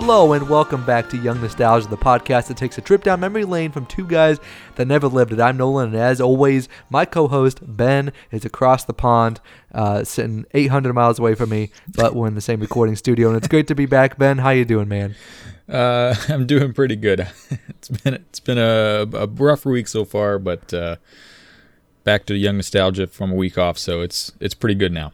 Hello and welcome back to Young Nostalgia, the podcast that takes a trip down memory lane from two guys that never lived it. I'm Nolan, and as always, my co-host Ben is across the pond, uh, sitting 800 miles away from me, but we're in the same recording studio, and it's great to be back. Ben, how you doing, man? Uh, I'm doing pretty good. it's been it's been a, a rough week so far, but uh, back to young nostalgia from a week off, so it's it's pretty good now.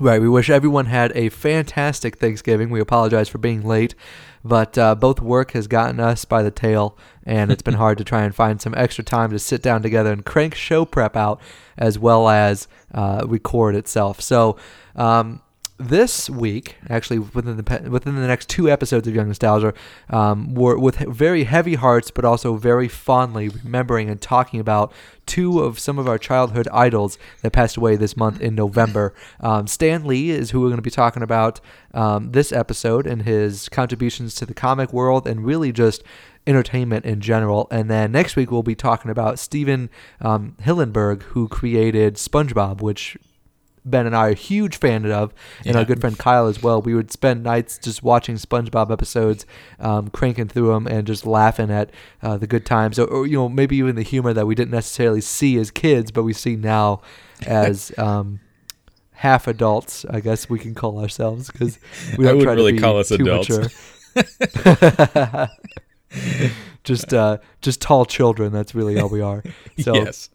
Right. We wish everyone had a fantastic Thanksgiving. We apologize for being late, but uh, both work has gotten us by the tail, and it's been hard to try and find some extra time to sit down together and crank show prep out as well as uh, record itself. So, um, this week, actually within the within the next two episodes of Young Nostalgia, um, we're with very heavy hearts, but also very fondly remembering and talking about two of some of our childhood idols that passed away this month in November. Um, Stan Lee is who we're going to be talking about um, this episode and his contributions to the comic world and really just entertainment in general. And then next week we'll be talking about Stephen um, Hillenburg, who created SpongeBob, which Ben and I are a huge fan of, and yeah. our good friend Kyle as well. We would spend nights just watching SpongeBob episodes, um, cranking through them, and just laughing at uh, the good times, or, or, you know maybe even the humor that we didn't necessarily see as kids, but we see now as um, half adults. I guess we can call ourselves because we don't try really to be call us too adults. mature. just uh, just tall children. That's really all we are. So, yes.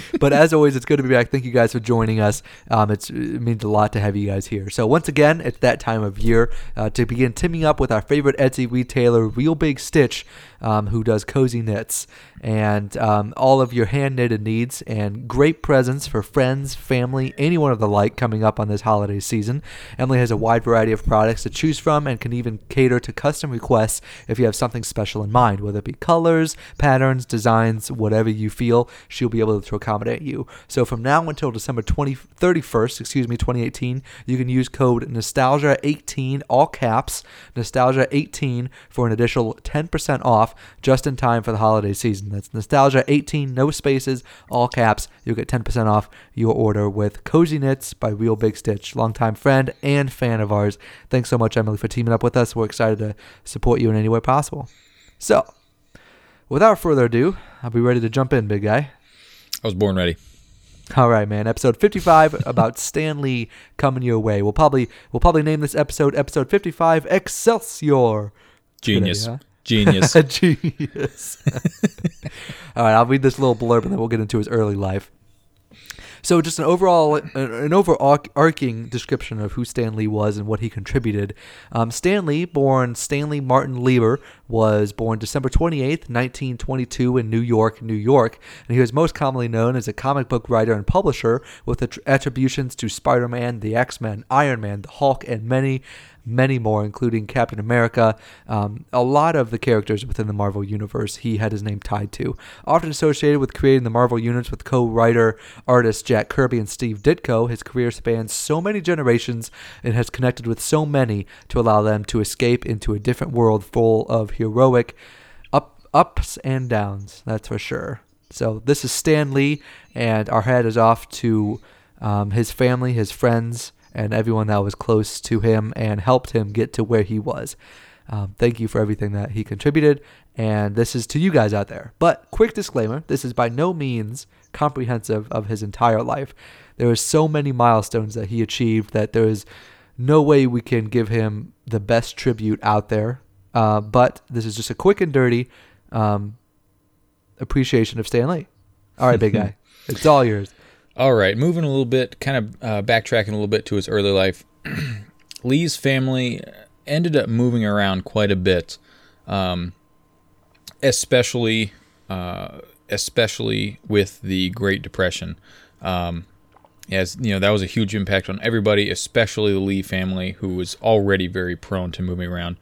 but as always, it's good to be back. Thank you guys for joining us. Um, it means a lot to have you guys here. So once again, it's that time of year uh, to begin teaming up with our favorite Etsy retailer, Real Big Stitch, um, who does cozy knits and um, all of your hand knitted needs and great presents for friends, family, anyone of the like coming up on this holiday season. Emily has a wide variety of products to choose from and can even cater to custom requests if you have something special in mind, whether it be colors, patterns, designs, whatever you feel, she'll be able to accommodate you. So from now until December 20, 31st, excuse me, 2018, you can use code Nostalgia18, all caps, Nostalgia18 for an additional 10% off just in time for the holiday season. That's Nostalgia 18, no spaces, all caps. You'll get 10% off your order with Cozy Knits by Real Big Stitch, longtime friend and fan of ours. Thanks so much, Emily, for teaming up with us. We're excited to support you in any way possible. So, without further ado, I'll be ready to jump in, big guy. I was born ready. All right, man. Episode 55 about Stan Lee coming your way. We'll probably we'll probably name this episode episode 55 Excelsior. Genius. Idea, huh? Genius. Genius. All right, I'll read this little blurb and then we'll get into his early life. So, just an overall, an overarching description of who Stan Lee was and what he contributed. Um, Stan Lee, born Stanley Martin Lieber, was born December 28th, 1922, in New York, New York, and he was most commonly known as a comic book writer and publisher with attributions to Spider Man, the X Men, Iron Man, the Hulk, and many many more, including Captain America. Um, a lot of the characters within the Marvel Universe he had his name tied to. Often associated with creating the Marvel units with co writer artists Jack Kirby and Steve Ditko, his career spans so many generations and has connected with so many to allow them to escape into a different world full of heroic up, ups and downs, that's for sure. So this is Stan Lee, and our head is off to um, his family, his friends, and everyone that was close to him and helped him get to where he was. Um, thank you for everything that he contributed, and this is to you guys out there. But quick disclaimer: this is by no means comprehensive of his entire life. There are so many milestones that he achieved that there is no way we can give him the best tribute out there. Uh, but this is just a quick and dirty um, appreciation of Stan Lee. All right, big guy, it's all yours. All right, moving a little bit, kind of uh, backtracking a little bit to his early life. Lee's family ended up moving around quite a bit, um, especially uh, especially with the Great Depression. Um, as you know, that was a huge impact on everybody, especially the Lee family, who was already very prone to moving around.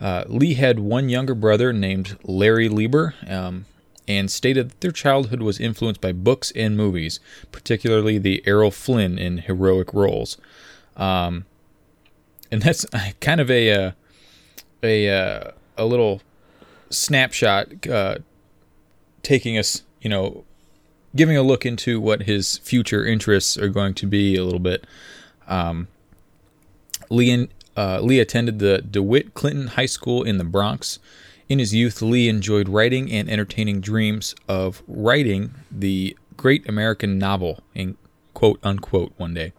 Uh, Lee had one younger brother named Larry Lieber. Um, and stated that their childhood was influenced by books and movies, particularly the Errol Flynn in heroic roles. Um, and that's kind of a uh, a uh, a little snapshot, uh, taking us, you know, giving a look into what his future interests are going to be a little bit. Um, Lee uh, Lee attended the DeWitt Clinton High School in the Bronx. In his youth, Lee enjoyed writing and entertaining dreams of writing the great American novel, in quote unquote, one day.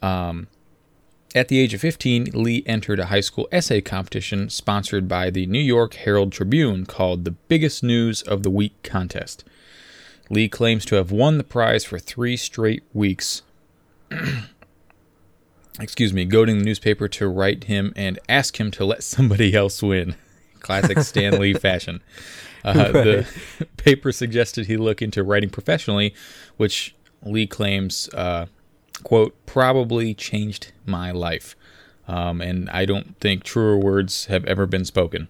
Um, at the age of 15, Lee entered a high school essay competition sponsored by the New York Herald Tribune called the Biggest News of the Week contest. Lee claims to have won the prize for three straight weeks. Excuse me, goading the newspaper to write him and ask him to let somebody else win. Classic Stan Lee fashion. Uh, right. The paper suggested he look into writing professionally, which Lee claims uh, quote, probably changed my life. Um, and I don't think truer words have ever been spoken.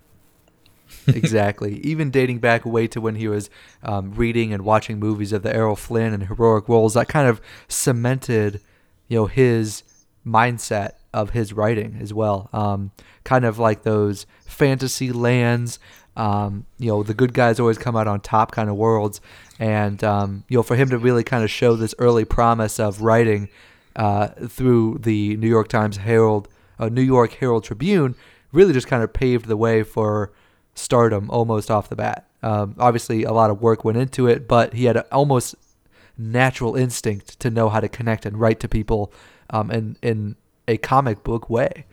exactly. Even dating back way to when he was um, reading and watching movies of the Errol Flynn and heroic roles, that kind of cemented, you know, his mindset of his writing as well. Um, kind of like those fantasy lands. Um, you know, the good guys always come out on top kind of worlds and um, you know for him to really kind of show this early promise of writing uh, through the New York Times Herald, uh, New York Herald Tribune, really just kind of paved the way for stardom almost off the bat. Um, obviously, a lot of work went into it, but he had an almost natural instinct to know how to connect and write to people um, in in a comic book way.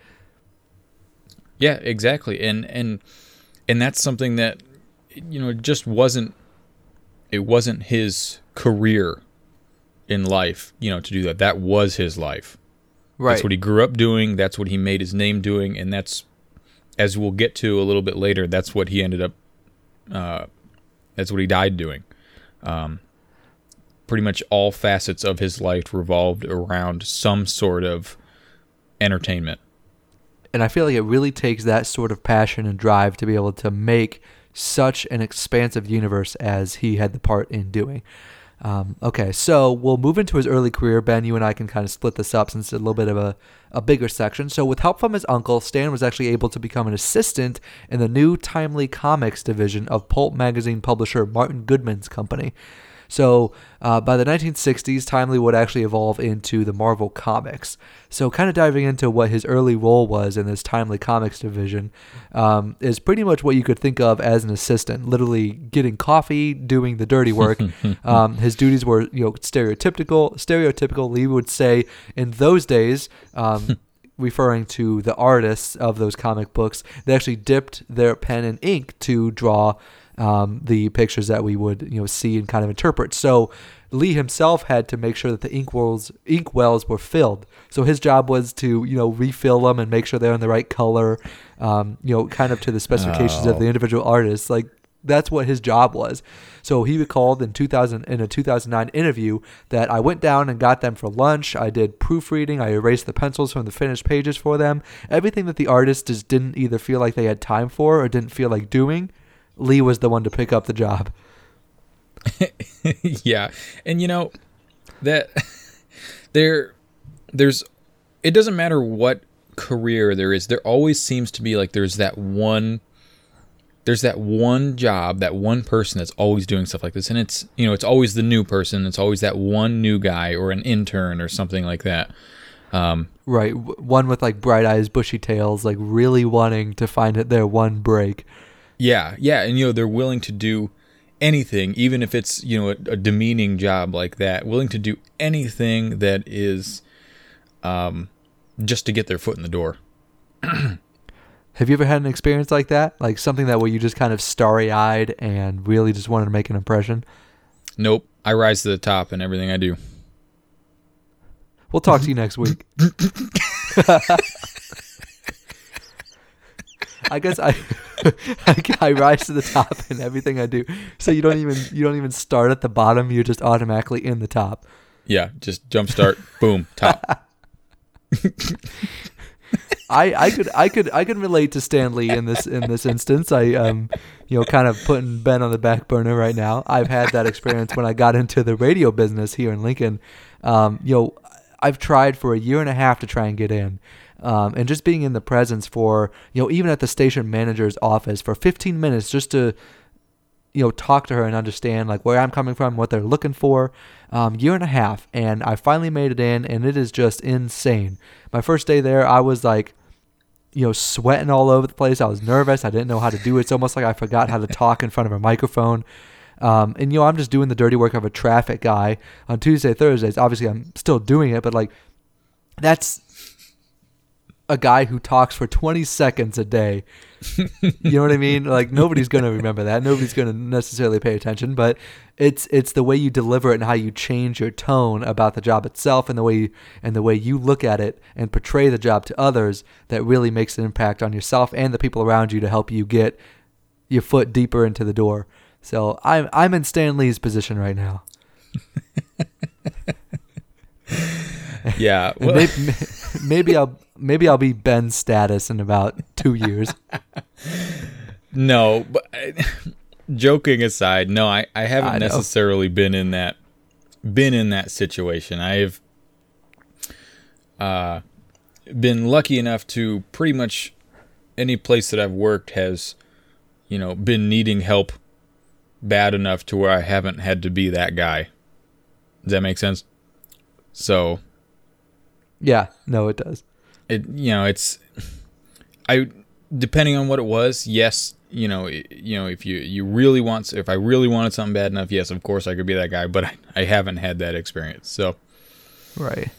Yeah, exactly, and and and that's something that you know just wasn't it wasn't his career in life, you know, to do that. That was his life. Right. That's what he grew up doing. That's what he made his name doing, and that's, as we'll get to a little bit later, that's what he ended up. Uh, that's what he died doing. Um, pretty much all facets of his life revolved around some sort of entertainment. And I feel like it really takes that sort of passion and drive to be able to make such an expansive universe as he had the part in doing. Um, okay, so we'll move into his early career. Ben, you and I can kind of split this up since it's a little bit of a, a bigger section. So, with help from his uncle, Stan was actually able to become an assistant in the new Timely Comics division of pulp magazine publisher Martin Goodman's company. So uh, by the 1960s, Timely would actually evolve into the Marvel Comics. So kind of diving into what his early role was in this Timely Comics division um, is pretty much what you could think of as an assistant, literally getting coffee, doing the dirty work. um, his duties were, you know, stereotypical. Stereotypical, Lee would say, in those days. Um, referring to the artists of those comic books, they actually dipped their pen in ink to draw um, the pictures that we would you know see and kind of interpret. So Lee himself had to make sure that the ink wells ink wells were filled. So his job was to you know refill them and make sure they're in the right color, um, you know, kind of to the specifications oh. of the oh. individual artist. Like that's what his job was. So he recalled in 2000 in a 2009 interview that I went down and got them for lunch. I did proofreading. I erased the pencils from the finished pages for them. Everything that the artist just didn't either feel like they had time for or didn't feel like doing, Lee was the one to pick up the job. yeah. And you know that there there's it doesn't matter what career there is. There always seems to be like there's that one there's that one job, that one person that's always doing stuff like this and it's, you know, it's always the new person. It's always that one new guy or an intern or something like that. Um, right, one with like bright eyes, bushy tails, like really wanting to find it their one break. Yeah, yeah, and you know they're willing to do anything, even if it's you know a, a demeaning job like that. Willing to do anything that is, um, just to get their foot in the door. Have you ever had an experience like that? Like something that where you just kind of starry eyed and really just wanted to make an impression? Nope. I rise to the top in everything I do. We'll talk to you next week. I guess I, I, I rise to the top in everything I do. So you don't even you don't even start at the bottom. You're just automatically in the top. Yeah, just jump start, boom, top. I, I could I could I could relate to Stanley in this in this instance. I um you know kind of putting Ben on the back burner right now. I've had that experience when I got into the radio business here in Lincoln. Um, you know, I've tried for a year and a half to try and get in um, and just being in the presence for you know even at the station manager's office for 15 minutes just to you know talk to her and understand like where I'm coming from, what they're looking for. Um, year and a half, and I finally made it in, and it is just insane. My first day there, I was like, you know, sweating all over the place. I was nervous. I didn't know how to do it. It's almost like I forgot how to talk in front of a microphone. Um, and you know, I'm just doing the dirty work of a traffic guy on Tuesday, Thursdays. Obviously, I'm still doing it, but like, that's a guy who talks for 20 seconds a day. you know what I mean? Like nobody's going to remember that. Nobody's going to necessarily pay attention, but it's it's the way you deliver it and how you change your tone about the job itself and the way you, and the way you look at it and portray the job to others that really makes an impact on yourself and the people around you to help you get your foot deeper into the door. So I'm I'm in Stan Lee's position right now. yeah. Well, maybe, maybe I'll maybe I'll be Ben's status in about two years. no, but joking aside, no, I, I haven't I necessarily been in that been in that situation. I've uh, been lucky enough to pretty much any place that I've worked has, you know, been needing help bad enough to where I haven't had to be that guy. Does that make sense? So Yeah, no it does it you know it's I depending on what it was, yes, you know, you know, if you you really want, if I really wanted something bad enough, yes, of course I could be that guy. But I, I haven't had that experience, so right.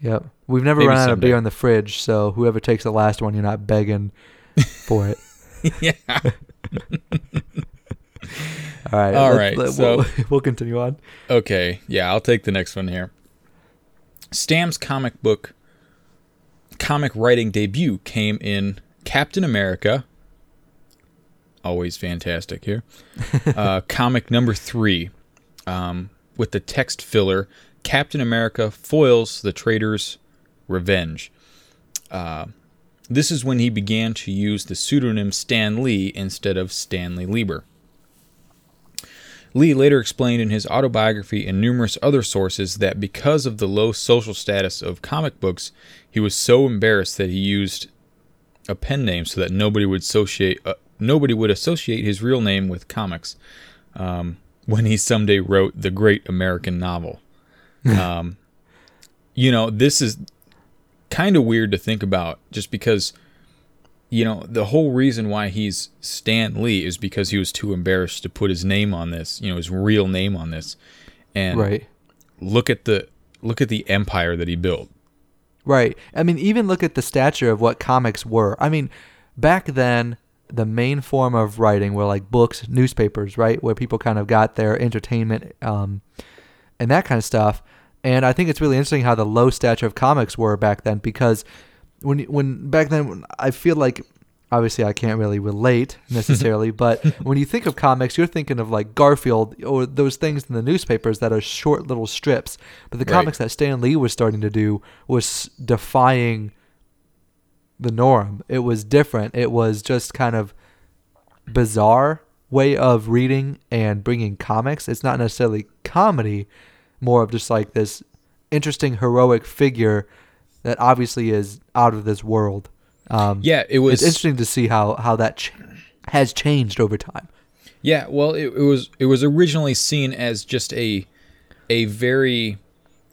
Yep, we've never Maybe run out someday. of beer in the fridge, so whoever takes the last one, you're not begging for it. yeah. All right. All right. Let, so we'll, we'll continue on. Okay. Yeah, I'll take the next one here. Stan's comic book comic writing debut came in Captain America. Always fantastic here. uh, comic number three, um, with the text filler Captain America foils the traitor's revenge. Uh, this is when he began to use the pseudonym Stan Lee instead of Stanley Lieber. Lee later explained in his autobiography and numerous other sources that because of the low social status of comic books, he was so embarrassed that he used a pen name so that nobody would associate uh, nobody would associate his real name with comics. Um, when he someday wrote the great American novel, um, you know, this is kind of weird to think about, just because you know, the whole reason why he's Stan Lee is because he was too embarrassed to put his name on this, you know, his real name on this. And right. look at the look at the empire that he built. Right. I mean, even look at the stature of what comics were. I mean, back then the main form of writing were like books, newspapers, right, where people kind of got their entertainment um, and that kind of stuff. And I think it's really interesting how the low stature of comics were back then because when when back then I feel like obviously I can't really relate necessarily, but when you think of comics, you're thinking of like Garfield or those things in the newspapers that are short little strips. But the right. comics that Stan Lee was starting to do was defying the norm. It was different. It was just kind of bizarre way of reading and bringing comics. It's not necessarily comedy, more of just like this interesting heroic figure that obviously is out of this world. Um, yeah, it was. It's interesting to see how how that ch- has changed over time. Yeah, well, it, it was it was originally seen as just a a very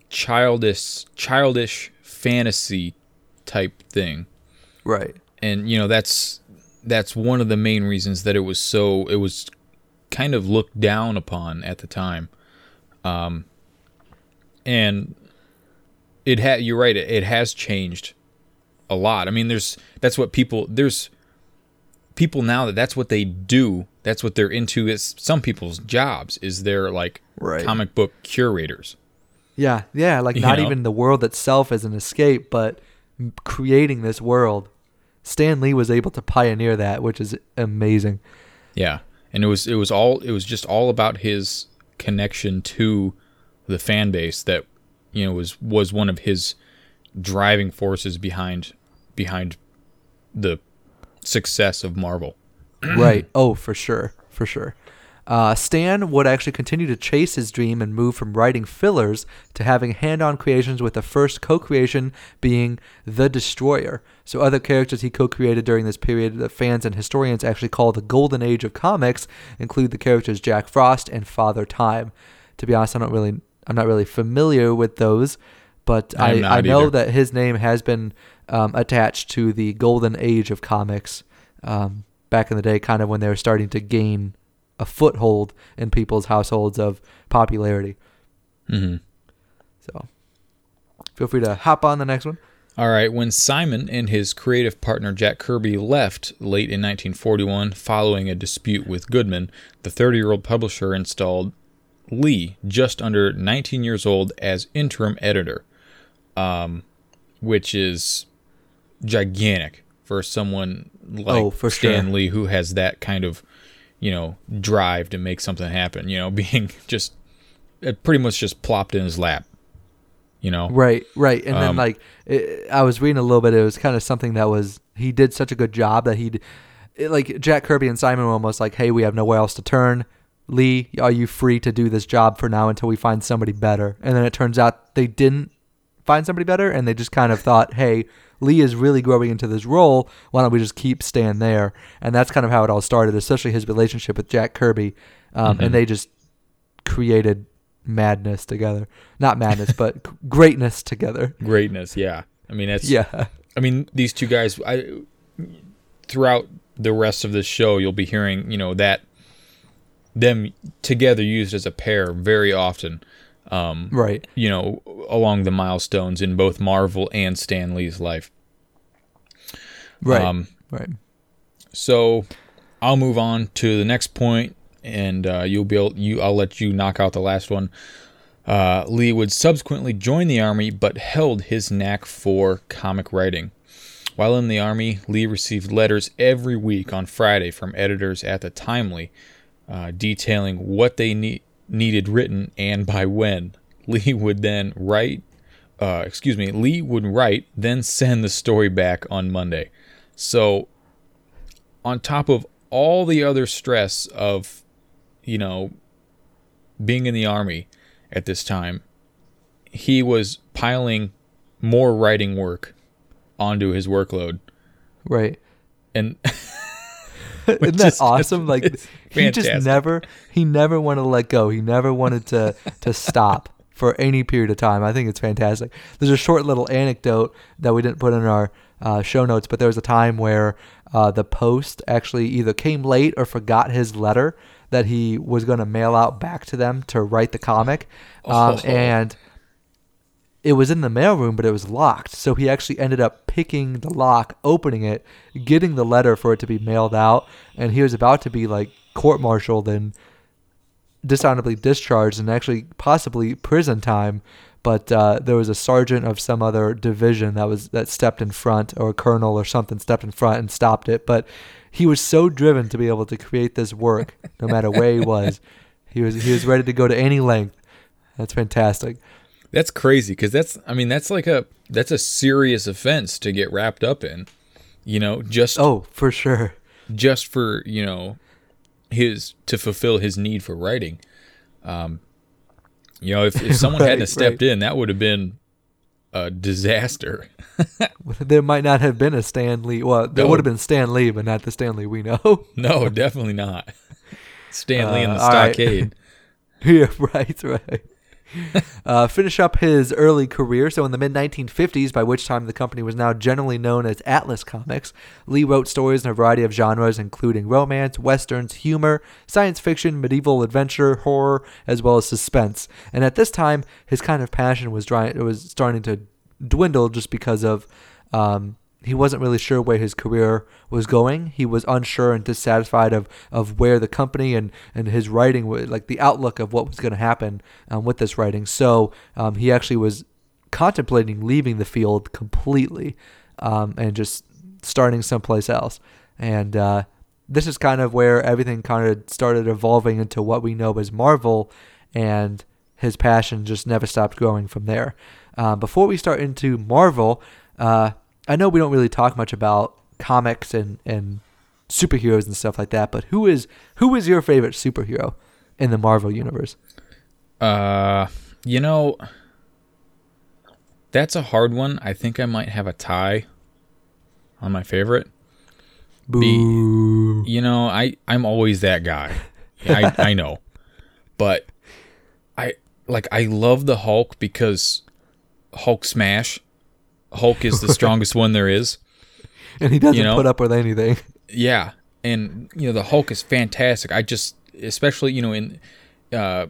childish childish fantasy type thing, right? And you know that's that's one of the main reasons that it was so it was kind of looked down upon at the time. Um, and it had you're right it, it has changed a lot. I mean there's that's what people there's people now that that's what they do that's what they're into. Is some people's jobs is they're like right. comic book curators. Yeah yeah like not you know? even the world itself as an escape but creating this world. Stan lee was able to pioneer that which is amazing. Yeah and it was it was all it was just all about his connection to the fan base that you know was was one of his driving forces behind behind the success of Marvel. right. Oh, for sure, for sure. Uh, Stan would actually continue to chase his dream and move from writing fillers to having hand on creations, with the first co creation being The Destroyer. So, other characters he co created during this period that fans and historians actually call the Golden Age of comics include the characters Jack Frost and Father Time. To be honest, I don't really, I'm not really familiar with those, but I'm I, I know either. that his name has been um, attached to the Golden Age of comics um, back in the day, kind of when they were starting to gain a foothold in people's households of popularity. hmm So feel free to hop on the next one. All right, when Simon and his creative partner Jack Kirby left late in 1941 following a dispute with Goodman, the 30 year old publisher installed Lee, just under 19 years old, as interim editor, um, which is gigantic for someone like Oh, for Stan sure. Lee who has that kind of, you know, drive to make something happen, you know, being just it pretty much just plopped in his lap, you know. Right, right. And then Um, like it, I was reading a little bit. It was kind of something that was he did such a good job that he'd it, like Jack Kirby and Simon were almost like, "Hey, we have nowhere else to turn. Lee, are you free to do this job for now until we find somebody better?" And then it turns out they didn't find somebody better, and they just kind of thought, "Hey." Lee is really growing into this role. Why don't we just keep Stan there? And that's kind of how it all started, especially his relationship with Jack Kirby. Um, Mhm. And they just created madness together. Not madness, but greatness together. Greatness, yeah. I mean, that's Yeah. I mean, these two guys. I throughout the rest of this show, you'll be hearing, you know, that them together used as a pair very often. Um, Right. you know, along the milestones in both Marvel and Stan Lee's life. Right. Um, right. so I'll move on to the next point, and uh, you'll be able, you. I'll let you knock out the last one. Uh, Lee would subsequently join the army, but held his knack for comic writing. While in the army, Lee received letters every week on Friday from editors at the Timely, uh, detailing what they ne- needed written and by when. Lee would then write. Uh, excuse me. Lee would write, then send the story back on Monday. So on top of all the other stress of, you know, being in the army at this time, he was piling more writing work onto his workload. Right. And Isn't that awesome? Like he just never he never wanted to let go. He never wanted to to stop for any period of time. I think it's fantastic. There's a short little anecdote that we didn't put in our uh, show notes, but there was a time where uh, the post actually either came late or forgot his letter that he was going to mail out back to them to write the comic, um, Oh. and it was in the mailroom, but it was locked. So he actually ended up picking the lock, opening it, getting the letter for it to be mailed out, and he was about to be like court-martialed and dishonorably discharged and actually possibly prison time. But uh, there was a sergeant of some other division that was that stepped in front, or a colonel or something stepped in front and stopped it. But he was so driven to be able to create this work, no matter where he was. He was he was ready to go to any length. That's fantastic. That's crazy because that's, I mean, that's like a, that's a serious offense to get wrapped up in, you know, just, Oh, for sure. just for, you know, his, to fulfill his need for writing. Um, you know, if, if someone hadn't stepped right. in, that would have been a disaster. There might not have been a Stan Lee. Well, there No. would have been Stan Lee, but not the Stan Lee we know. No, definitely not. Stanley and the Uh, all right. stockade. yeah, right, right. uh, finish up his early career. So, in the mid 1950s, by which time the company was now generally known as Atlas Comics, Lee wrote stories in a variety of genres, including romance, westerns, humor, science fiction, medieval adventure, horror, as well as suspense. And at this time, his kind of passion was dry, it was starting to dwindle just because of um, he wasn't really sure where his career was going. He was unsure and dissatisfied of, of where the company and, and his writing, like the outlook of what was going to happen um, with this writing. So um, he actually was contemplating leaving the field completely um, and just starting someplace else. And uh, this is kind of where everything kind of started evolving into what we know as Marvel, and his passion just never stopped growing from there. Uh, before we start into Marvel, uh, I know we don't really talk much about comics and, and superheroes and stuff like that. But who is who is your favorite superhero in the Marvel universe? Uh, you know, that's a hard one. I think I might have a tie on my favorite. Boo. You know, I I'm always that guy. I I know, but I like I love the Hulk because Hulk smash. Hulk is the strongest one there is. and he doesn't you know- put up with anything. Yeah, and you know the Hulk is fantastic. I just, especially you know in, uh,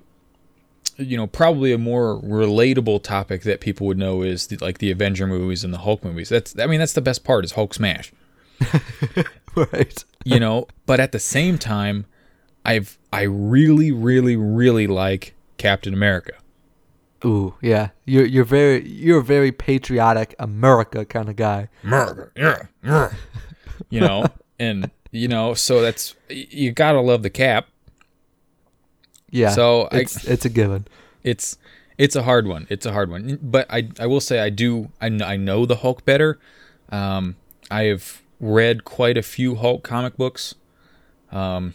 you know probably a more relatable topic that people would know is the, like the Avenger movies and the Hulk movies. That's I mean that's the best part is Hulk smash. right. You know, but at the same time, I've I really really really like Captain America. Ooh, yeah. You're you're very you're a very patriotic America kind of guy. America, yeah, yeah. You know, and you know, so that's you gotta love the Cap. Yeah. So I- it's it's a given. it's it's a hard one. It's a hard one. But I I will say I do I, kn- I know the Hulk better. Um, I have read quite a few Hulk comic books. Um,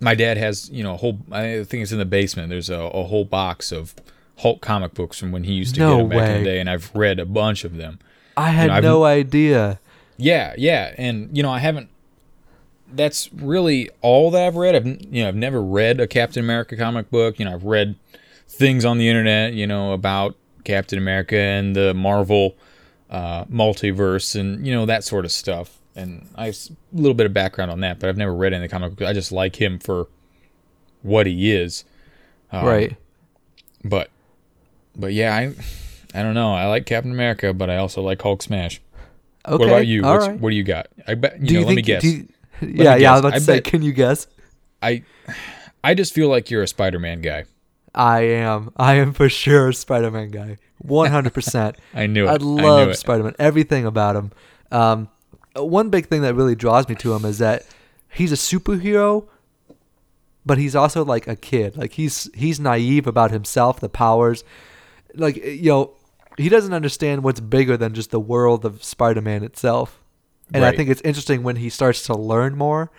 my dad has you know a whole I think it's in the basement. There's a, a whole box of Hulk comic books from when he used to No get them back in the day, and I've read a bunch of them. I had I've- no idea. Yeah, yeah, and you know I haven't. That's really all that I've read. I've you know I've never read a Captain America comic book. You know I've read things on the internet. You know about Captain America and the Marvel uh, multiverse and you know that sort of stuff. And I have a little bit of background on that, but I've never read any of the comic book. I just like him for what he is. Um, right. But but yeah, I I don't know. I like Captain America, but I also like Hulk Smash. Okay. What about you? Right. What do you got? I bet you do know. you let think? me guess. do you- yeah, yeah. I was guess. about to I say. bet- Can you guess? I I just feel like you're a Spider-Man guy. I am. I am for sure a Spider-Man guy. One hundred percent. I knew it. I I love. Spider-Man. Everything about him. Um, one big thing that really draws me to him is that he's a superhero, but he's also like a kid. Like he's he's naive about himself, the powers. Like you know, he doesn't understand what's bigger than just the world of Spider-Man itself. And I think it's interesting when he starts to learn more.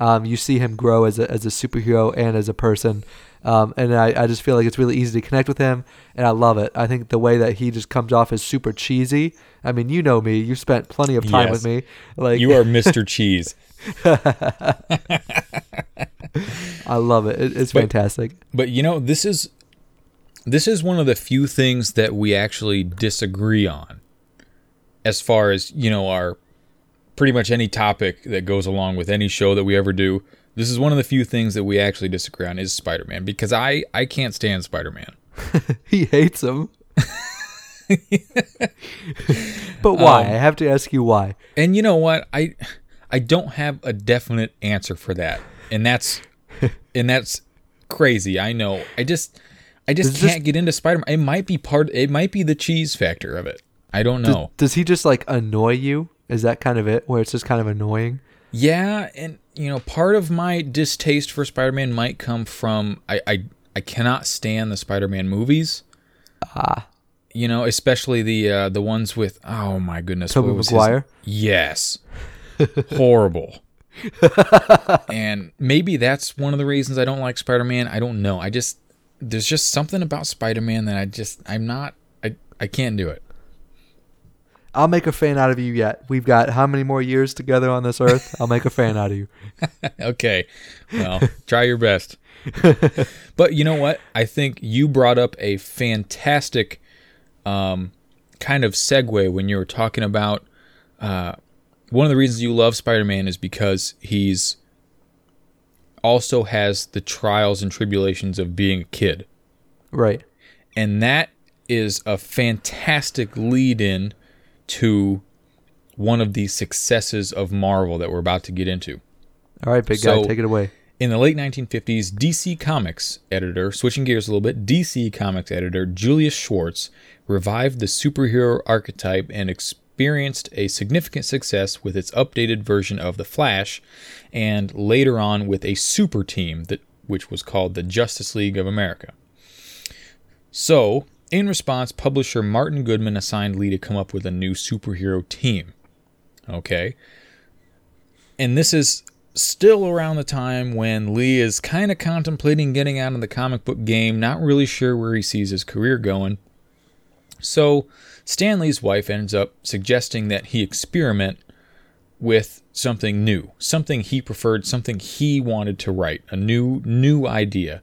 Um, you see him grow as a as a superhero and as a person. Um, and I, I just feel like it's really easy to connect with him, and I love it. I think the way that he just comes off as super cheesy. I mean, you know me. You spent plenty of time with me. Like You are Mr. Cheese. I love it. it it's But- fantastic. But you know, this is this is one of the few things that we actually disagree on as far as, you know, our pretty much any topic that goes along with any show that we ever do. This is one of the few things that we actually disagree on is Spider-Man because I I can't stand Spider-Man. He hates him. but why? Um, I have to ask you why. And you know what? I I don't have a definite answer for that. And that's and that's crazy. I know. I just I just Does can't get into Spider-Man. It might be part it might be the cheese factor of it. I don't know. does he just like annoy you? Is that kind of it? Where it's just kind of annoying? Yeah, and you know, part of my distaste for Spider-Man might come from I I, I cannot stand the Spider-Man movies. Ah, You know, especially the uh, the ones with oh my goodness, Tobey was his- Maguire? Yes, horrible. and maybe that's one of the reasons I don't like Spider-Man. I don't know. I just there's just something about Spider-Man that I just I'm not I I can't do it. I'll make a fan out of you yet. We've got how many more years together on this earth? I'll make a fan out of you. okay. Well, try your best. but you know what? I think you brought up a fantastic um, kind of segue when you were talking about uh, one of the reasons you love Spider Man is because he's also has the trials and tribulations of being a kid. Right. And that is a fantastic lead in to one of the successes of Marvel that we're about to get into. All right, big So- guy, take it away. In the late 1950s, DC Comics editor, switching gears a little bit, DC Comics editor Julius Schwartz revived the superhero archetype and experienced a significant success with its updated version of The Flash and later on with a super team that which was called the Justice League of America. So, in response, publisher Martin Goodman assigned Lee to come up with a new superhero team. Okay? And this is still around the time when Lee is kind of contemplating getting out of the comic book game, not really sure where he sees his career going. So, Stanley's wife ends up suggesting that he experiment with something new, something he preferred, something he wanted to write, a new new idea.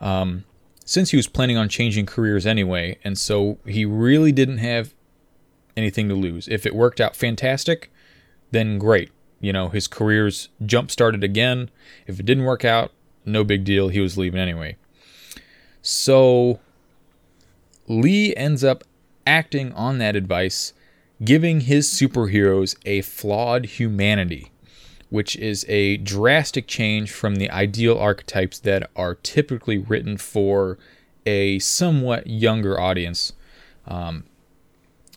Um, since he was planning on changing careers anyway, and so he really didn't have anything to lose. If it worked out fantastic, then great. You know, his career's jump started again. If it didn't work out, no big deal. He was leaving anyway. So Lee ends up acting on that advice, giving his superheroes a flawed humanity, which is a drastic change from the ideal archetypes that are typically written for a somewhat younger audience. Um,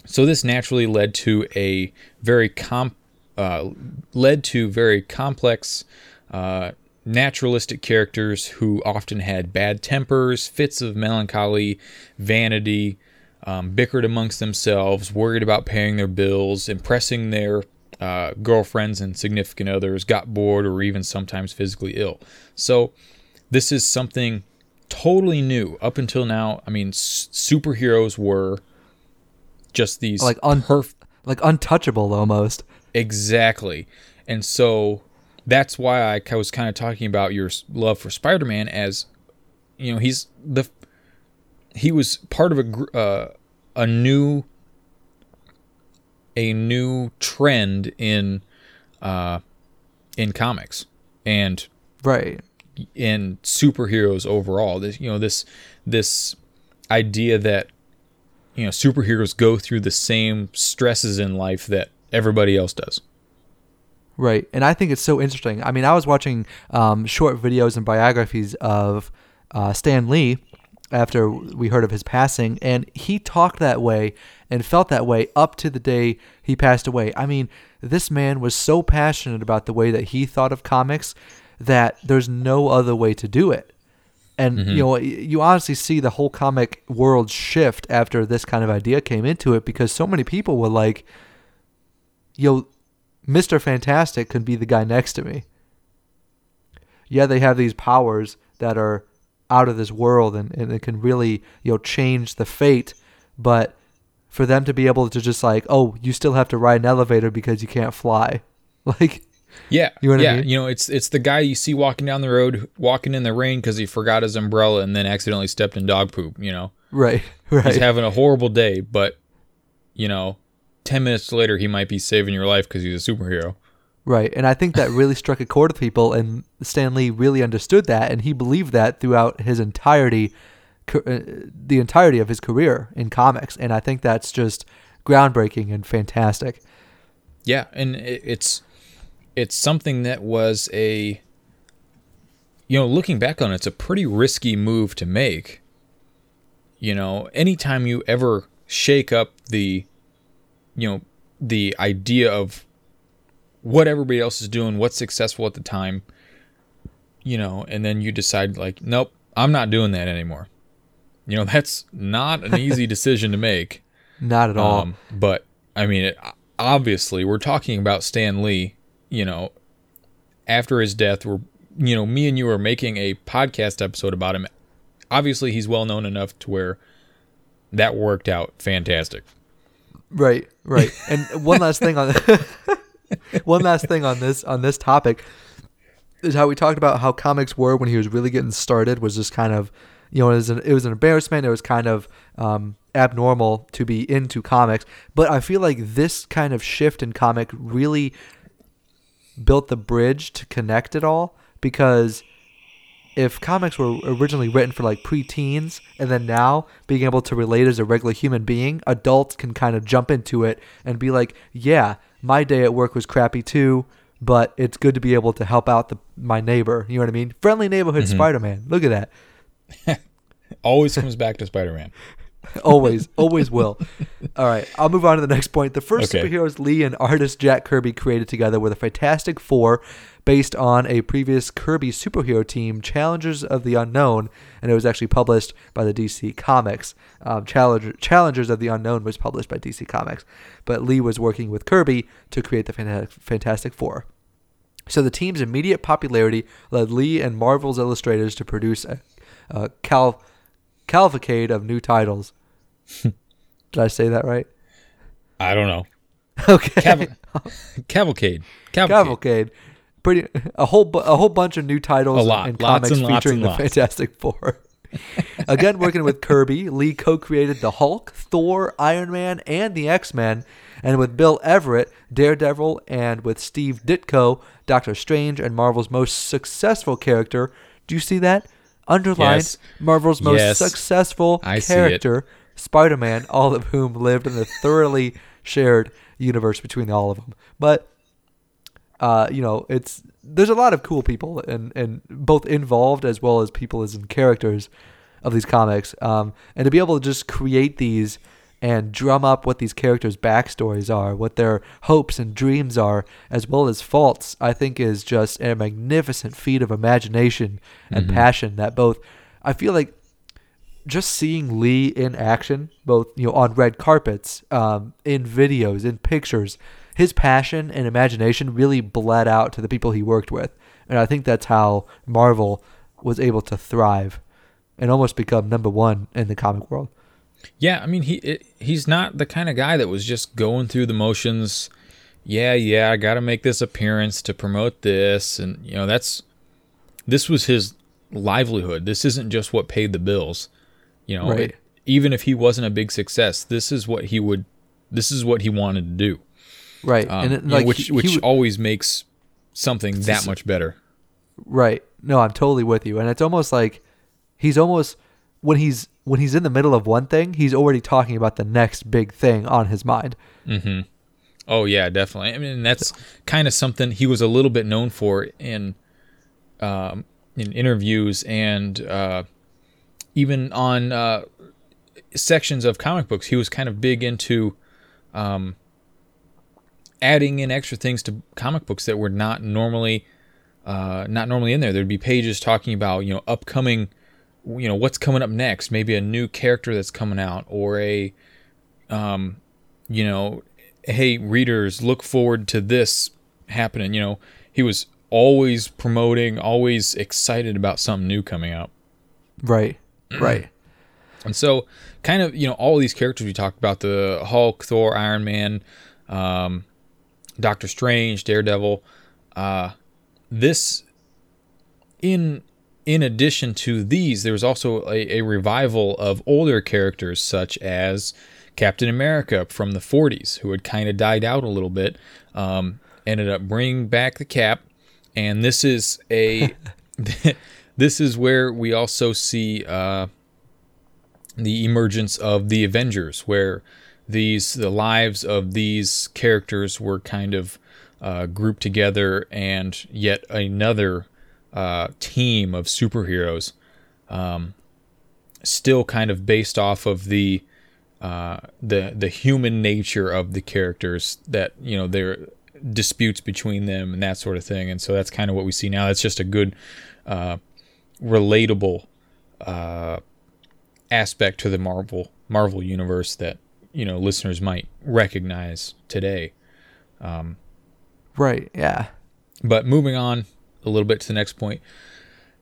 so this naturally led to a very comp, uh, led to very complex, uh, naturalistic characters who often had bad tempers, fits of melancholy, vanity, um, bickered amongst themselves, worried about paying their bills, impressing their uh, girlfriends and significant others, got bored, or even sometimes physically ill. So, this is something totally new. Up until now, I mean, s- superheroes were just these like un- like untouchable almost. Exactly. And so that's why I was kind of talking about your love for Spider-Man as you know, he's the he was part of a uh, a new a new trend in uh in comics and right. in superheroes overall. This you know this this idea that you know superheroes go through the same stresses in life that everybody else does right and i think it's so interesting. I mean i was watching um, short videos and biographies of uh, stan lee after we heard of his passing and he talked that way and felt that way up to the day he passed away. I mean this man was so passionate about the way that he thought of comics that there's no other way to do it. And mm-hmm. you know you honestly see the whole comic world shift after this kind of idea came into it because so many people were like yo mr fantastic could be the guy next to me yeah they have these powers that are out of this world and, and it can really you know change the fate but for them to be able to just like oh you still have to ride an elevator because you can't fly like yeah, you know yeah. I mean? You know, it's it's the guy you see walking down the road, walking in the rain because he forgot his umbrella and then accidentally stepped in dog poop. You know, right, right. He's having a horrible day, but you know, ten minutes later he might be saving your life because he's a superhero. Right, and I think that really struck a chord with people, and Stan Lee really understood that, and he believed that throughout his entirety, uh, the entirety of his career in comics, and I think that's just groundbreaking and fantastic. Yeah, and it's it's something that was a you know, looking back on it, it's a pretty risky move to make. You know, anytime you ever shake up the you know, the idea of what everybody else is doing, what's successful at the time, you know, and then you decide like, nope, I'm not doing that anymore. You know, that's not an easy decision to make. Not at all. Um, but I mean, it, obviously, we're talking about Stan Lee, you know, after his death, we're, you know, me and you are making a podcast episode about him. Obviously, he's well known enough to where that worked out fantastic. Right, right. And one last thing on one last thing on this on this topic is how we talked about how comics were when he was really getting started was just kind of you know it was an, it was an embarrassment it was kind of um, abnormal to be into comics but i feel like this kind of shift in comic really built the bridge to connect it all because if comics were originally written for like preteens and then now being able to relate as a regular human being, adults can kind of jump into it and be like, yeah, my day at work was crappy too, but it's good to be able to help out the my neighbor. You know what I mean? Friendly neighborhood mm-hmm. Spider Man. Look at that. Always comes back to Spider Man. always, always will. All right, I'll move on to the next point. The first okay. superheroes Lee and artist Jack Kirby created together were the Fantastic Four, based on a previous Kirby superhero team, Challengers of the Unknown, and it was actually published by the DC Comics. Um, Challenger, Challengers of the Unknown was published by DC Comics, but Lee was working with Kirby to create the Fantastic Four. So the team's immediate popularity led Lee and Marvel's illustrators to produce a, a cal- cavalcade of new titles. Did I say that right? I don't know. Okay. Caval- cavalcade. Cavalcade. Cavalcade. Pretty a whole bu- a whole bunch of new titles and comics and featuring the. Fantastic Four. Again, working with Kirby, Lee co-created the Hulk, Thor, Iron Man, and the X-Men, and with Bill Everett, Daredevil, and with Steve Ditko, Doctor Strange, and Marvel's most successful character. Do you see that? Underlined. Yes. Marvel's most Yes. successful I character, Spider-Man, all of whom lived in a thoroughly shared universe between all of them. But uh, you know, it's there's a lot of cool people and and both involved as well as people as in characters of these comics. Um, and to be able to just create these and drum up what these characters' backstories are, what their hopes and dreams are, as well as faults, I think is just a magnificent feat of imagination and passion that both I feel like just seeing Lee in action, both you know on red carpets, um, in videos, in pictures, his passion and imagination really bled out to the people he worked with, and I think that's how Marvel was able to thrive and almost become number one in the comic world. Yeah, I mean he it, he's not the kind of guy that was just going through the motions. Yeah, yeah, I got to make this appearance to promote this and you know that's this was his livelihood. This isn't just what paid the bills. You know, Right. it- even if he wasn't a big success, this is what he would this is what he wanted to do. Right, Um, and it, you know, which he- he which would- always makes something that much better. Right. No, I'm totally with you. And it's almost like he's almost when he's when he's in the middle of one thing, he's already talking about the next big thing on his mind. Oh yeah, definitely. I mean, that's kind of something he was a little bit known for in um, in interviews and uh, even on uh, sections of comic books. He was kind of big into um, adding in extra things to comic books that were not normally uh, not normally in there. There'd be pages talking about you know upcoming, you know what's coming up next, maybe a new character that's coming out, or a um, you know, hey readers, look forward to this happening. You know, he was always promoting, always excited about something new coming out. Right. Right. And so, kind of, you know, all these characters we talked about the Hulk, Thor, Iron Man, um, Doctor Strange, Daredevil. Uh, this, in in addition to these, there was also a, a revival of older characters such as Captain America from the 40s, who had kind of died out a little bit. Um, ended up bringing back the Cap, and this is a this is where we also see. Uh, the emergence of the Avengers, where these the lives of these characters were kind of uh, grouped together, and yet another uh, team of superheroes, um, still kind of based off of the uh, the the human nature of the characters that you know their disputes between them and that sort of thing, and so that's kind of what we see now. That's just a good, uh, relatable uh, aspect to the Marvel Marvel universe that you know listeners might recognize today. Right. Yeah. But moving on a little bit to the next point,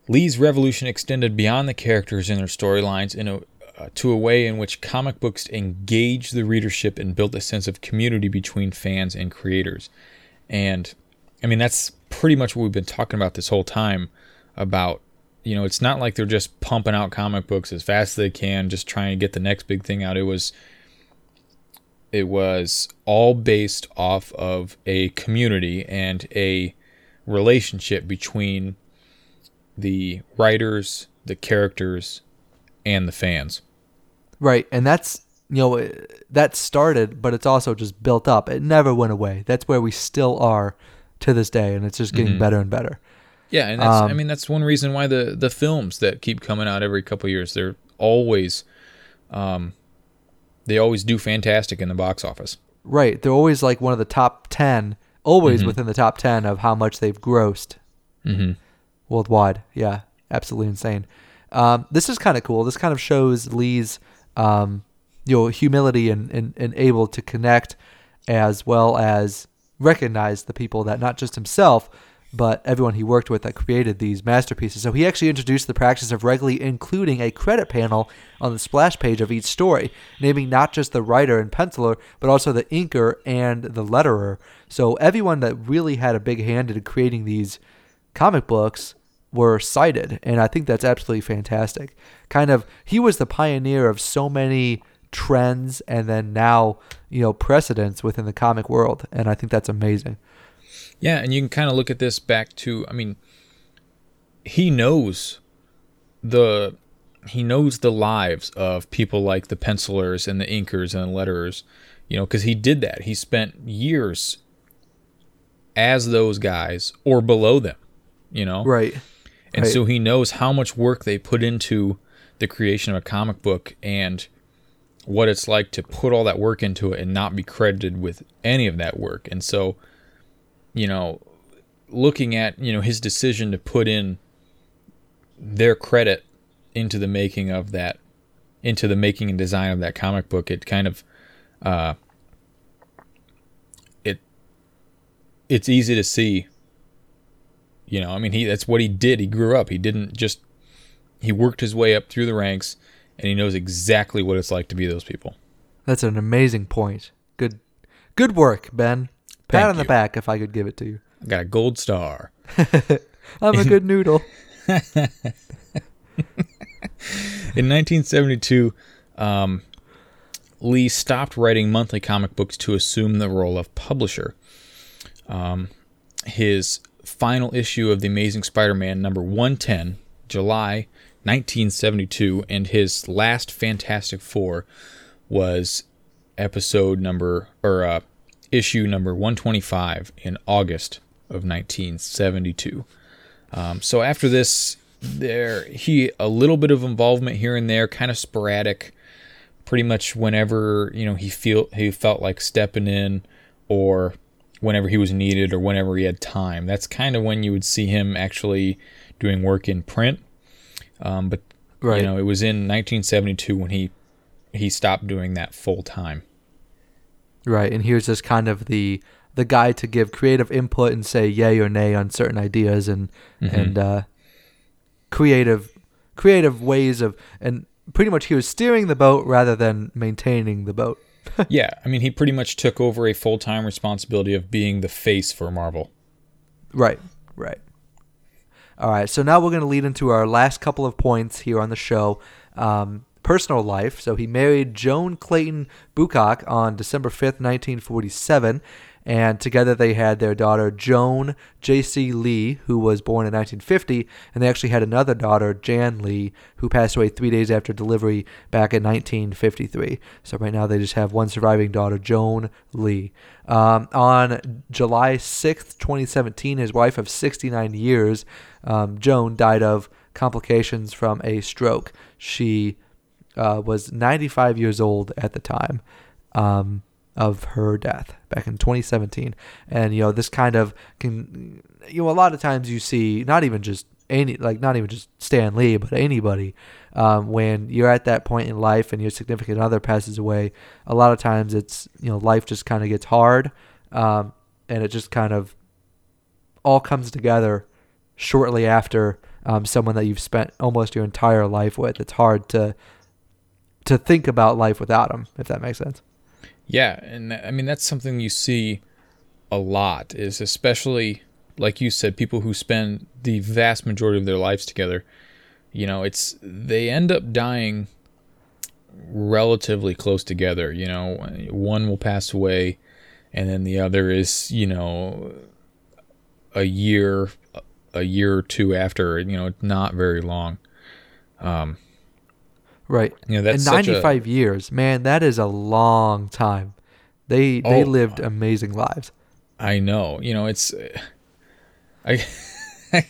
Lee's revolution extended beyond the characters and their storylines in a uh, to a way in which comic books engaged the readership and built a sense of community between fans and creators. And I mean that's pretty much what we've been talking about this whole time about you know, it's not like they're just pumping out comic books as fast as they can, just trying to get the next big thing out. It was it was all based off of a community and a relationship between the writers, the characters, and the fans. Right. And that's you know that started, but it's also just built up. It never went away. That's where we still are to this day, and it's just getting better and better. Yeah, and that's, I Um, mean that's one reason why the the films that keep coming out every couple of years they're always, um, they always do fantastic in the box office. Right. They're always like one of the top 10, always within the top 10 of how much they've grossed Mm-hmm. worldwide. Yeah. Absolutely insane. Um, this is kind of cool. This kind of shows Lee's, um, you know, humility and, and, and able to connect as well as recognize the people that not just himself, but everyone he worked with that created these masterpieces. So he actually introduced the practice of regularly including a credit panel on the splash page of each story, naming not just the writer and penciler, but also the inker and the letterer. So everyone that really had a big hand in creating these comic books were cited, and I think that's absolutely fantastic. Kind of, he was the pioneer of so many trends and then now, you know, precedents within the comic world, and I think that's amazing. Yeah, and you can kind of look at this back to I mean he knows the he knows the lives of people like the pencilers and the inkers and the letterers, you know, cuz he did that. He spent years as those guys or below them, you know. Right. And right. so he knows how much work they put into the creation of a comic book and what it's like to put all that work into it and not be credited with any of that work. And so you know, looking at, you know, his decision to put in their credit into the making of that into the making and design of that comic book, it kind of uh it it's easy to see you know, I mean he that's what he did. He grew up. He didn't just he worked his way up through the ranks and he knows exactly what it's like to be those people. That's an amazing point. Good good work, Ben. Pat Thank on the you. back if I could give it to you. I got a gold star. I'm a good noodle. In 1972, um, Lee stopped writing monthly comic books to assume the role of publisher. Um, his final issue of The Amazing Spider Man, number 110, July 1972, and his last Fantastic Four was episode number, or uh, issue number 125 in August of 1972. Um, so after this, there he a little bit of involvement here and there, kind of sporadic. Pretty much whenever you know he feel he felt like stepping in, or whenever he was needed, or whenever he had time. That's kind of when you would see him actually doing work in print. Um, but Right. you know, it was in 1972 when he he stopped doing that full time. Right, and here's just kind of the the guy to give creative input and say yay or nay on certain ideas and and uh, creative creative ways of and pretty much he was steering the boat rather than maintaining the boat. yeah, I mean, he pretty much took over a full time responsibility of being the face for Marvel. Right, right. All right, so now we're going to lead into our last couple of points here on the show. Um, personal life. So he married Joan Clayton Boocock on December 5th, 1947, and together they had their daughter Joan J.C. Lee, who was born in 1950, and they actually had another daughter, Jan Lee, who passed away three days after delivery back in 1953. So right now they just have one surviving daughter, Joan Lee. Um, on July 6th, 2017, his wife of 69 years, um, Joan, died of complications from a stroke. She uh, was 95 years old at the time um, of her death back in 2017. And, you know, this kind of can, you know, a lot of times you see not even just any, like not even just Stan Lee, but anybody, um, when you're at that point in life and your significant other passes away, a lot of times it's, you know, life just kind of gets hard. Um, and it just kind of all comes together shortly after um, someone that you've spent almost your entire life with. It's hard to to think about life without them, if that makes sense. Yeah, and I mean that's something you see a lot is especially like you said people who spend the vast majority of their lives together. You know, it's they end up dying relatively close together, you know, one will pass away and then the other is, you know, a year a year or two after, you know, not very long. Um Right. you know, that's and such a- 95 years, man, that is a long time. They they Oh. lived uh, amazing lives. I know. You know, it's I I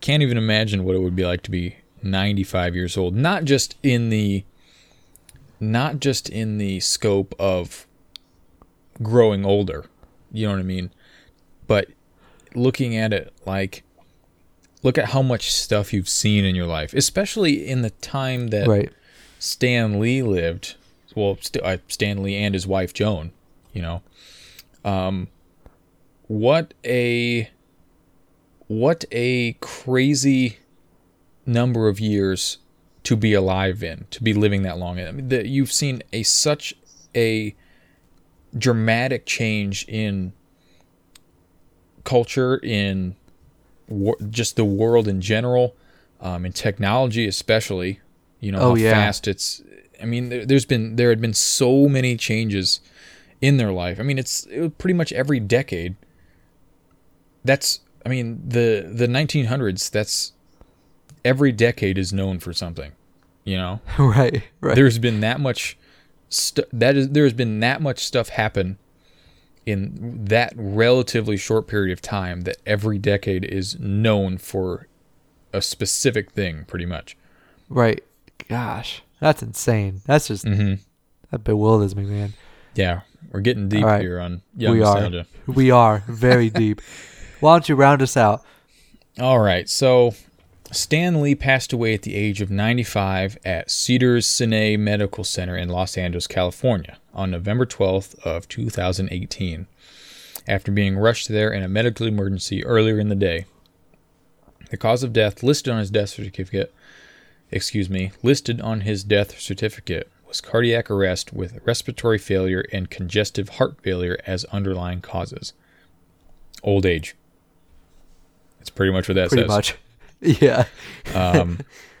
can't even imagine what it would be like to be 95 years old. Not just in the not just in the scope of growing older. You know what I mean? But looking at it like look at how much stuff you've seen in your life, especially in the time that Right. Stan Lee lived. Well, St- uh, Stan Lee and his wife Joan. You know, um, what a what a crazy number of years to be alive in, to be living that long. I mean, the, you've seen a such a dramatic change in culture, in wor- just the world in general, um, in technology especially. You know Oh, how yeah. fast it's. I mean, there, there's been there had been so many changes in their life. I mean, it's it pretty much every decade. That's I mean the the 1900s. That's every decade is known for something. You know, right, right. there's been that much stu- that is there's been that much stuff happen in that relatively short period of time that every decade is known for a specific thing pretty much Right. Gosh, that's insane. That's just mm-hmm. that bewilders me, man. yeah we're getting deep right. here on young we nostalgia are. We are very deep. Why don't you round us out? All right. So Stan Lee passed away at the age of 95 at Cedars Sinai Medical Center in Los Angeles, California on November 12th of 2018 after being rushed there in a medical emergency earlier in the day. The cause of death listed on his death certificate, excuse me, listed on his death certificate was cardiac arrest with respiratory failure and congestive heart failure as underlying causes. Old age. That's pretty much what that Pretty says. much. Yeah. Um,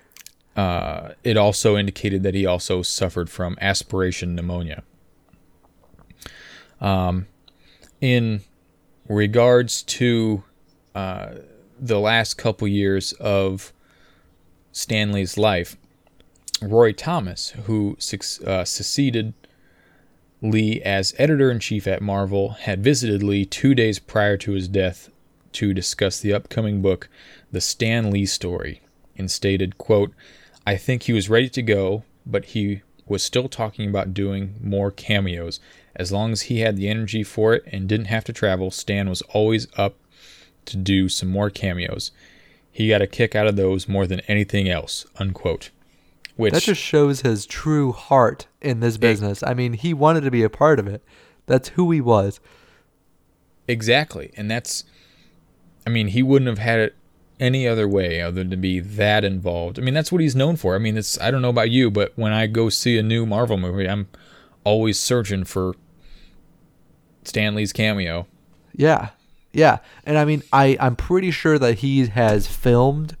uh, it also indicated that he also suffered from aspiration pneumonia. Um, in regards to uh, the last couple years of Stan Lee's life, Roy Thomas, who uh, succeeded Lee as editor in chief at Marvel, had visited Lee two days prior to his death to discuss the upcoming book, The Stan Lee Story, and stated, quote, I think he was ready to go, but he was still talking about doing more cameos. As long as he had the energy for it and didn't have to travel, Stan was always up to do some more cameos. He got a kick out of those more than anything else, unquote. Which That just shows his true heart in this business. I mean, he wanted to be a part of it. That's who he was. Exactly. And that's, I mean, he wouldn't have had it any other way other than to be that involved. I mean, that's what he's known for. I mean, it's, I don't know about you, but when I go see a new Marvel movie, I'm always searching for Stan Lee's cameo. Yeah. Yeah. And I mean, I, I'm pretty sure that he has filmed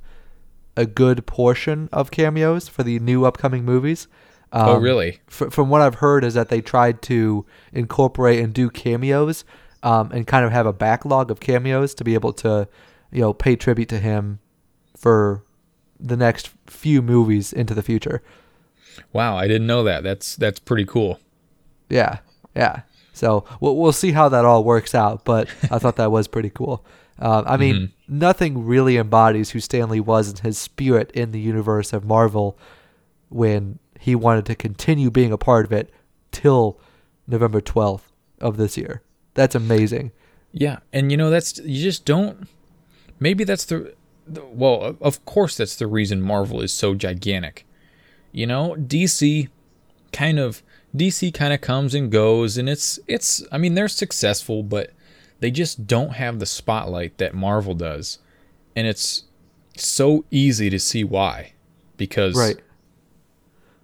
a good portion of cameos for the new upcoming movies. Um, oh, really? f- from what I've heard is that they tried to incorporate and do cameos um, and kind of have a backlog of cameos to be able to, you know, pay tribute to him for the next few movies into the future. Wow, I didn't know that. That's that's pretty cool. Yeah, yeah. So we'll we'll see how that all works out. But I thought that was pretty cool. Uh, I mean, nothing really embodies who Stan Lee was and his spirit in the universe of Marvel when he wanted to continue being a part of it till November twelfth of this year. That's amazing. Yeah, and you know that's you just don't. Maybe that's the, the well, of course that's the reason Marvel is so gigantic. You know, DC kind of DC kind of comes and goes, and it's it's. I mean, they're successful, but they just don't have the spotlight that Marvel does, and it's so easy to see why, because Right.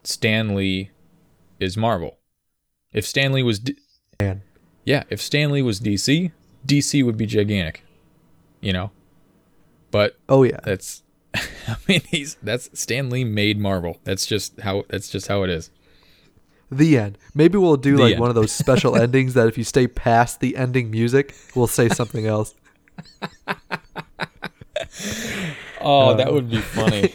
Stan Lee is Marvel. If Stan Lee was D- Man. yeah, if Stan Lee was DC, DC would be gigantic. You know? But Oh yeah. that's I mean he's that's Stan Lee made Marvel. That's just how that's just how it is. The end. Maybe we'll do The like end. one of those special endings that if you stay past the ending music, we'll say something else. Oh, that would be funny.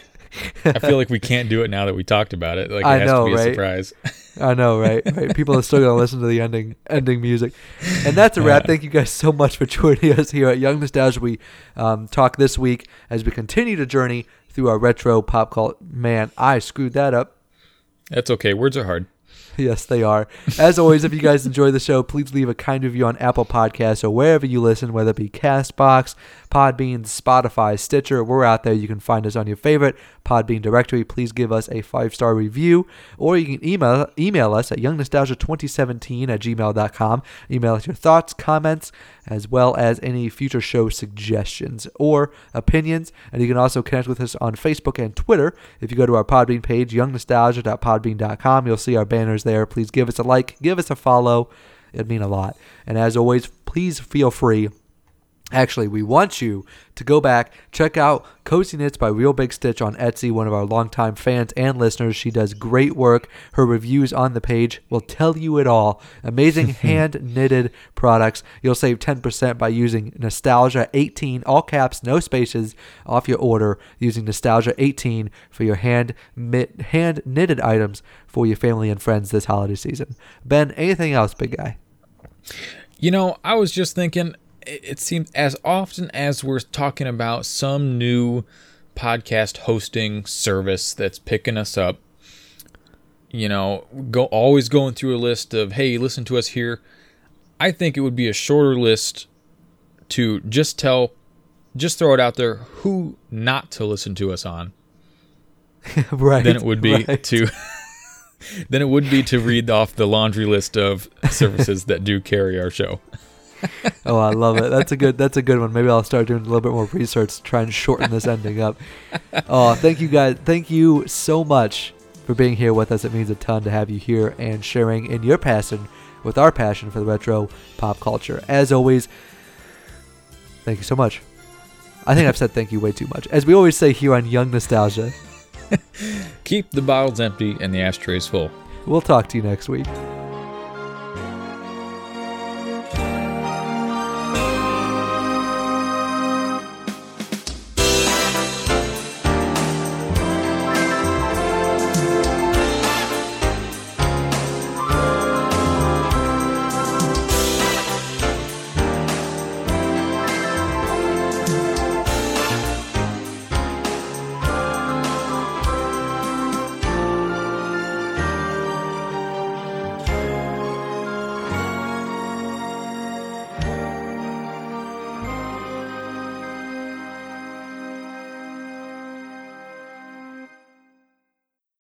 I feel like we can't do it now that we talked about it. Like it I has know, to be a right? surprise. I know, right? Right. People are still gonna listen to the ending ending music, and that's a wrap. Thank you guys so much for joining us here at Young Nostalgia. We um, talk this week as we continue to journey through our retro pop cult. Man, I screwed that up. That's okay. Words are hard. Yes, they are. As always, if you guys enjoy the show, please leave a kind review on Apple Podcasts or wherever you listen, whether it be Castbox, Podbean, Spotify, Stitcher. We're out there. You can find us on your favorite Podbean directory. Please give us a five star review, or you can email email us at youngnostalgia2017 at gmail.com. Email us your thoughts, comments, as well as any future show suggestions or opinions. And you can also connect with us on Facebook and Twitter. If you go to our Podbean page, youngnostalgia.podbean.com, you'll see our banners there. Please give us a like, give us a follow. It'd mean a lot. And as always, please feel free Actually, we want you to go back, check out Cozy Knits by Real Big Stitch on Etsy, one of our longtime fans and listeners. She does great work. Her reviews on the page will tell you it all. Amazing hand knitted products. You'll save 10% by using Nostalgia 18, all caps, no spaces, off your order using Nostalgia 18 for your hand hand knitted items for your family and friends this holiday season. Ben, anything else, big guy? You know, I was just thinking it seems as often as we're talking about some new podcast hosting service that's picking us up you know go always going through a list of hey listen to us here i think it would be a shorter list to just tell just throw it out there who not to listen to us on right then it would be right. to than it would be to read off the laundry list of services that do carry our show oh, I love it. That's a good. That's a good one. Maybe I'll start doing a little bit more research to try and shorten this ending up. Oh, thank you guys. Thank you so much for being here with us. It means a ton to have you here and sharing in your passion with our passion for the retro pop culture. As always, thank you so much. I think I've said thank you way too much. As we always say here on Young Nostalgia, keep the bottles empty and the ashtrays full. We'll talk to you next week.